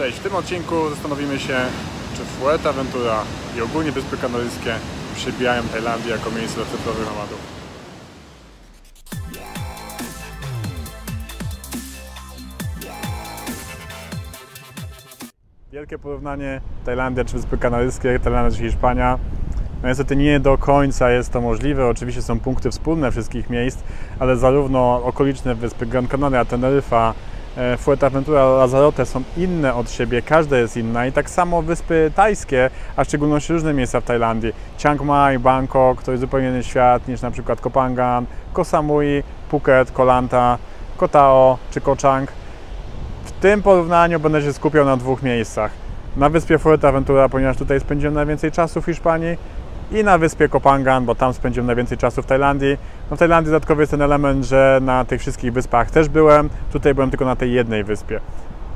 Cześć, w tym odcinku zastanowimy się, czy Fuerteventura i ogólnie Wyspy Kanaryjskie przybijają Tajlandię jako miejsce dla cyfrowych nomadów. Wielkie porównanie Tajlandia czy Wyspy Kanaryjskie, Tajlandia czy Hiszpania. No niestety nie do końca jest to możliwe. Oczywiście są punkty wspólne wszystkich miejsc, ale zarówno okoliczne wyspy Gran Canaria, Teneryfa, Fuerteventura, Lanzarote są inne od siebie, każda jest inna i tak samo wyspy tajskie, a w szczególności różne miejsca w Tajlandii. Chiang Mai, Bangkok to jest zupełnie inny świat niż na przykład Koh Phangan, Koh Samui, Phuket, Koh Lanta, Koh Tao czy Koh Chang. W tym porównaniu będę się skupiał na dwóch miejscach. Na wyspie Fuerteventura, ponieważ tutaj spędziłem najwięcej czasu w Hiszpanii i na wyspie Kopangan, bo tam spędziłem najwięcej czasu w Tajlandii. No w Tajlandii dodatkowy jest ten element, że na tych wszystkich wyspach też byłem, tutaj byłem tylko na tej jednej wyspie.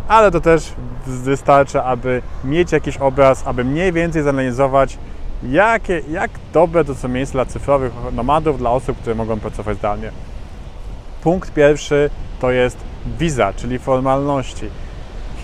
Ale to też wystarczy, aby mieć jakiś obraz, aby mniej więcej zanalizować, jakie, jak dobre to są miejsca dla cyfrowych nomadów, dla osób, które mogą pracować zdalnie. Punkt pierwszy to jest wiza, czyli formalności.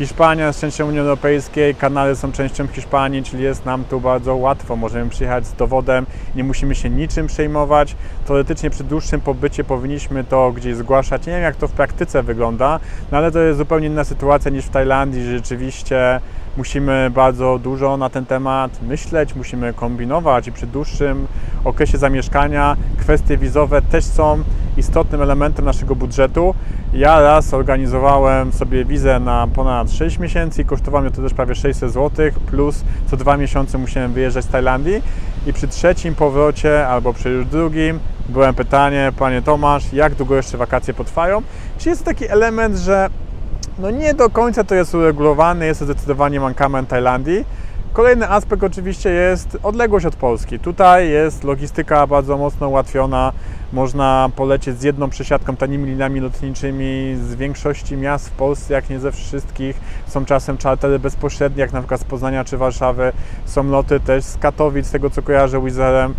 Hiszpania jest częścią Unii Europejskiej, Kanary są częścią Hiszpanii, czyli jest nam tu bardzo łatwo. Możemy przyjechać z dowodem, nie musimy się niczym przejmować. Teoretycznie przy dłuższym pobycie powinniśmy to gdzieś zgłaszać. Nie wiem, jak to w praktyce wygląda, no ale to jest zupełnie inna sytuacja niż w Tajlandii, że rzeczywiście musimy bardzo dużo na ten temat myśleć, musimy kombinować i przy dłuższym okresie zamieszkania kwestie wizowe też są istotnym elementem naszego budżetu. Ja raz organizowałem sobie wizę na ponad 6 miesięcy i kosztowało mnie to też prawie 600 zł, plus co dwa miesiące musiałem wyjeżdżać z Tajlandii i przy trzecim powrocie albo przy już drugim byłem pytanie, panie Tomasz, jak długo jeszcze wakacje potrwają? Czyli jest taki element, że no nie do końca to jest uregulowane, jest to zdecydowanie mankament Tajlandii. Kolejny aspekt oczywiście jest odległość od Polski. Tutaj jest logistyka bardzo mocno ułatwiona. Można polecieć z jedną przesiadką tanimi liniami lotniczymi z większości miast w Polsce, jak nie ze wszystkich. Są czasem czartery bezpośrednie, jak na przykład z Poznania czy Warszawy. Są loty też z Katowic, z tego co kojarzę Wizerem.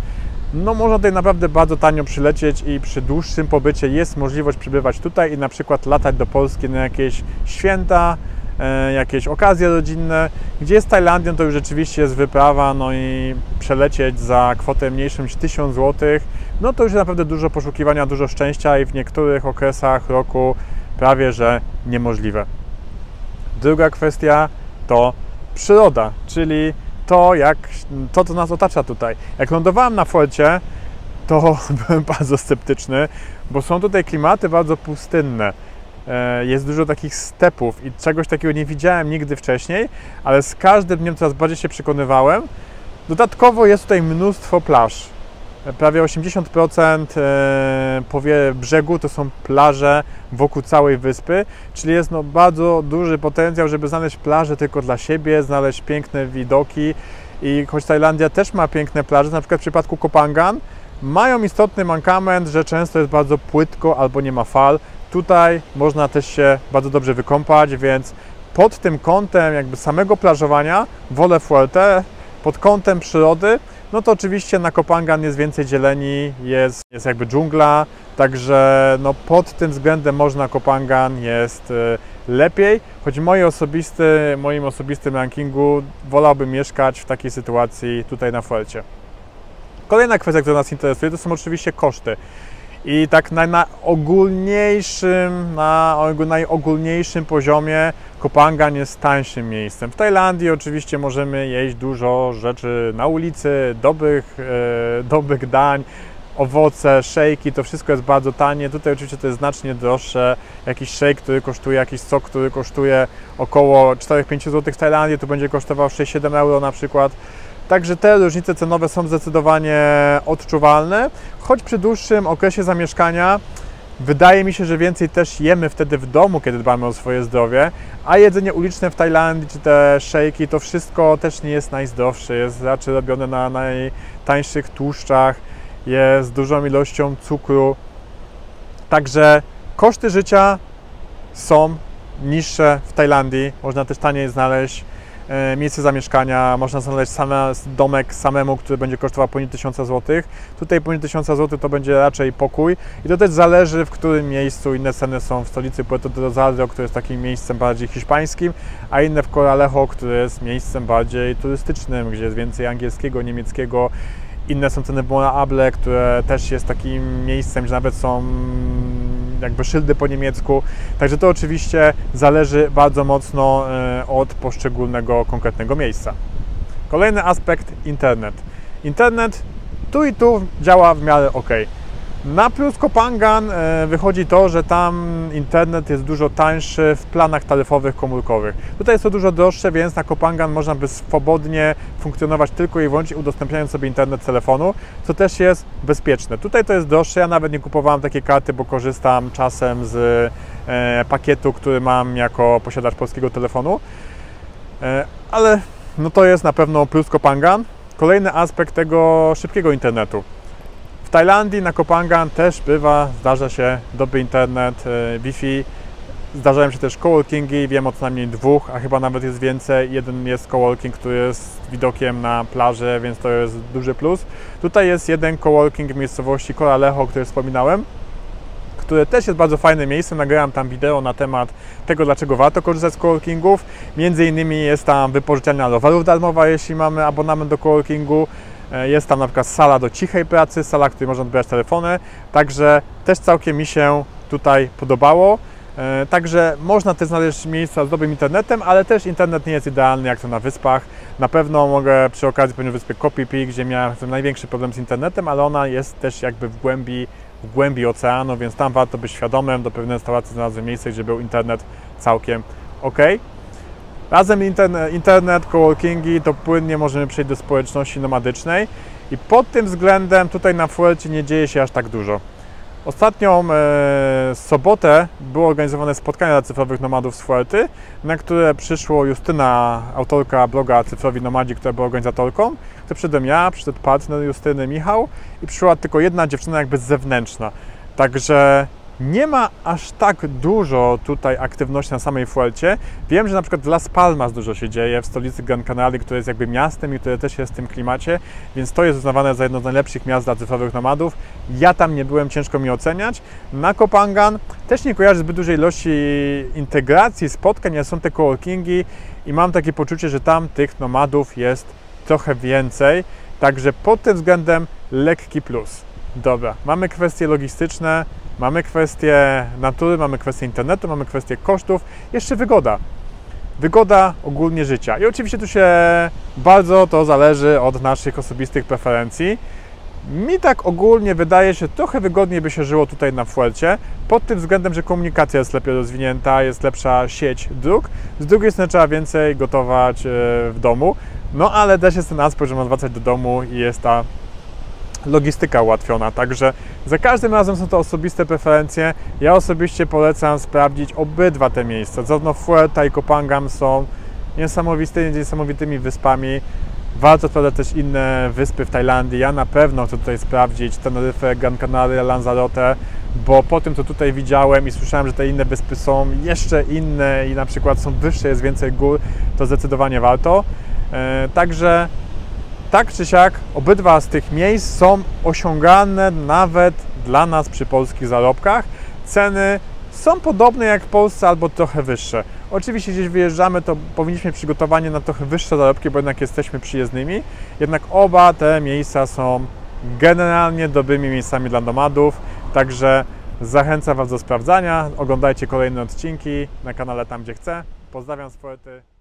No można tutaj naprawdę bardzo tanio przylecieć i przy dłuższym pobycie jest możliwość przybywać tutaj i na przykład latać do Polski na jakieś święta, E, jakieś okazje rodzinne. Gdzie jest Tajlandią, to już rzeczywiście jest wyprawa, no i przelecieć za kwotę mniejszą niż 1000 zł, no to już naprawdę dużo poszukiwania, dużo szczęścia i w niektórych okresach roku prawie że niemożliwe. Druga kwestia to przyroda, czyli to, jak, to, co nas otacza tutaj. Jak lądowałem na Forcie, to byłem bardzo sceptyczny, bo są tutaj klimaty bardzo pustynne E, jest dużo takich stepów i czegoś takiego nie widziałem nigdy wcześniej, ale z każdym dniem coraz bardziej się przekonywałem. Dodatkowo jest tutaj mnóstwo plaż. Prawie 80% e, powie brzegu to są plaże wokół całej wyspy, czyli jest no bardzo duży potencjał, żeby znaleźć plaże tylko dla siebie, znaleźć piękne widoki. I choć Tajlandia też ma piękne plaże, na przykład w przypadku Kopangan, mają istotny mankament, że często jest bardzo płytko albo nie ma fal, Tutaj można też się bardzo dobrze wykąpać, więc pod tym kątem jakby samego plażowania wolę Fuerte, pod kątem przyrody, no to oczywiście na Kopangan jest więcej zieleni, jest, jest jakby dżungla, także no pod tym względem można Kopangan jest y, lepiej, choć moje osobisty, moim osobistym rankingu wolałbym mieszkać w takiej sytuacji tutaj na Fuerte. Kolejna kwestia, która nas interesuje, to są oczywiście koszty. I tak na najogólniejszym, na najogólniejszym poziomie Kopangan jest tańszym miejscem. W Tajlandii oczywiście możemy jeść dużo rzeczy na ulicy, dobrych, e, dobrych dań, owoce, szejki, to wszystko jest bardzo tanie. Tutaj oczywiście to jest znacznie droższe. Jakiś szejk, który kosztuje, jakiś sok, który kosztuje około 4-5 zł w Tajlandii, to będzie kosztował 6-7 euro na przykład. Także te różnice cenowe są zdecydowanie odczuwalne, choć przy dłuższym okresie zamieszkania wydaje mi się, że więcej też jemy wtedy w domu, kiedy dbamy o swoje zdrowie, a jedzenie uliczne w Tajlandii czy te szejki to wszystko też nie jest najzdrowsze, jest raczej robione na najtańszych tłuszczach, jest dużą ilością cukru. Także koszty życia są niższe w Tajlandii, można też taniej znaleźć miejsce zamieszkania, można znaleźć same, domek samemu, który będzie kosztował poniżej 1000 zł. Tutaj poniżej 1000 zł to będzie raczej pokój i to też zależy w którym miejscu inne ceny są w stolicy Puerto de Rosario, które jest takim miejscem bardziej hiszpańskim, a inne w Coralejo, które jest miejscem bardziej turystycznym, gdzie jest więcej angielskiego, niemieckiego, inne są ceny Monaable, które też jest takim miejscem, gdzie nawet są jakby szyldy po niemiecku. Także to oczywiście zależy bardzo mocno e, od poszczególnego konkretnego miejsca. Kolejny aspekt internet. Internet tu i tu działa w miarę ok. Na plus Kopangan e, wychodzi to, że tam internet jest dużo tańszy w planach taryfowych komórkowych. Tutaj jest to dużo droższe, więc na Kopangan można by swobodnie funkcjonować tylko i wyłącznie udostępniając sobie internet telefonu, co też jest bezpieczne. Tutaj to jest droższe, ja nawet nie kupowałem takiej karty, bo korzystam czasem z e, pakietu, który mam jako posiadacz polskiego telefonu, e, ale no to jest na pewno plus Kopangan. Kolejny aspekt tego szybkiego internetu. Tajlandii, na Kopangan też bywa, zdarza się dobry internet, e, Wi-Fi. Zdarzają się też coworkingi, wiem o co najmniej dwóch, a chyba nawet jest więcej. Jeden jest coworking, który jest widokiem na plażę, więc to jest duży plus. Tutaj jest jeden coworking w miejscowości Coralejo, o której wspominałem, które też jest bardzo fajnym miejscem. Nagrałem tam wideo na temat tego, dlaczego warto korzystać z coworkingów. Między innymi jest tam wypożyczalnia rowerów darmowa, jeśli mamy abonament do coworkingu. E, jest tam na przykład sala do cichej pracy, sala, w której można odbierać telefony, także też całkiem mi się tutaj podobało. E, także można też znaleźć miejsca z dobrym internetem, ale też internet nie jest idealny jak to na wyspach. Na pewno mogę przy okazji powiedzieć wyspy Kopi gdzie miałem największy problem z internetem, ale ona jest też jakby w głębi, w głębi oceanu, więc tam warto być świadomym. Do pewnej instalacji znalazłem miejsce, gdzie był internet całkiem ok. Razem internet, internet, coworkingi, to płynnie możemy przejść do społeczności nomadycznej i pod tym względem tutaj na Fuercie nie dzieje się aż tak dużo. Ostatnią e, sobotę było organizowane spotkanie dla cyfrowych nomadów z Fuerty, na które przyszło Justyna, autorka bloga Cyfrowi Nomadzi, która była organizatorką. To przyszedłem ja, przyszedł partner Justyny, Michał i przyszła tylko jedna dziewczyna jakby zewnętrzna. Także nie ma aż tak dużo tutaj aktywności na samej Fuelcie. Wiem, że na przykład w Las Palmas dużo się dzieje, w stolicy Gran Canaria, które jest jakby miastem i które też jest w tym klimacie, więc to jest uznawane za jedno z najlepszych miast dla cyfrowych nomadów. Ja tam nie byłem, ciężko mi oceniać. Na Kopangan też nie kojarzę zbyt dużej ilości integracji, spotkań, ale są te coworkingi i mam takie poczucie, że tam tych nomadów jest trochę więcej, także pod tym względem lekki plus. Dobra, mamy kwestie logistyczne, Mamy kwestię natury, mamy kwestię internetu, mamy kwestię kosztów, jeszcze wygoda. Wygoda ogólnie życia. I oczywiście tu się bardzo to zależy od naszych osobistych preferencji. Mi tak ogólnie wydaje się, trochę wygodniej by się żyło tutaj na Fuelcie, pod tym względem, że komunikacja jest lepiej rozwinięta, jest lepsza sieć dróg. Z drugiej strony trzeba więcej gotować e, w domu, no ale też jest ten aspekt, że można wracać do domu i jest ta logistyka ułatwiona. Także za każdym razem są to osobiste preferencje. Ja osobiście polecam sprawdzić obydwa te miejsca. Zarówno Fuerta i Kopangam są niesamowitymi, niesamowitymi wyspami. Warto sprawdzać też inne wyspy w Tajlandii. Ja na pewno chcę tutaj sprawdzić Teneryfę, Gran Canaria, Lanzarote, bo po tym, co tutaj widziałem i słyszałem, że te inne wyspy są jeszcze inne i na przykład są wyższe, jest więcej gór, to zdecydowanie warto. E, także tak czy siak, obydwa z tych miejsc są osiągalne nawet dla nas przy polskich zarobkach. Ceny są podobne jak w Polsce albo trochę wyższe. Oczywiście gdzieś wyjeżdżamy, to powinniśmy mieć przygotowanie na trochę wyższe zarobki, bo jednak jesteśmy przyjezdnymi. Jednak oba te miejsca są generalnie dobrymi miejscami dla nomadów, także zachęcam Was do sprawdzania. Oglądajcie kolejne odcinki na kanale Tam Gdzie Chcę. Pozdrawiam z poety.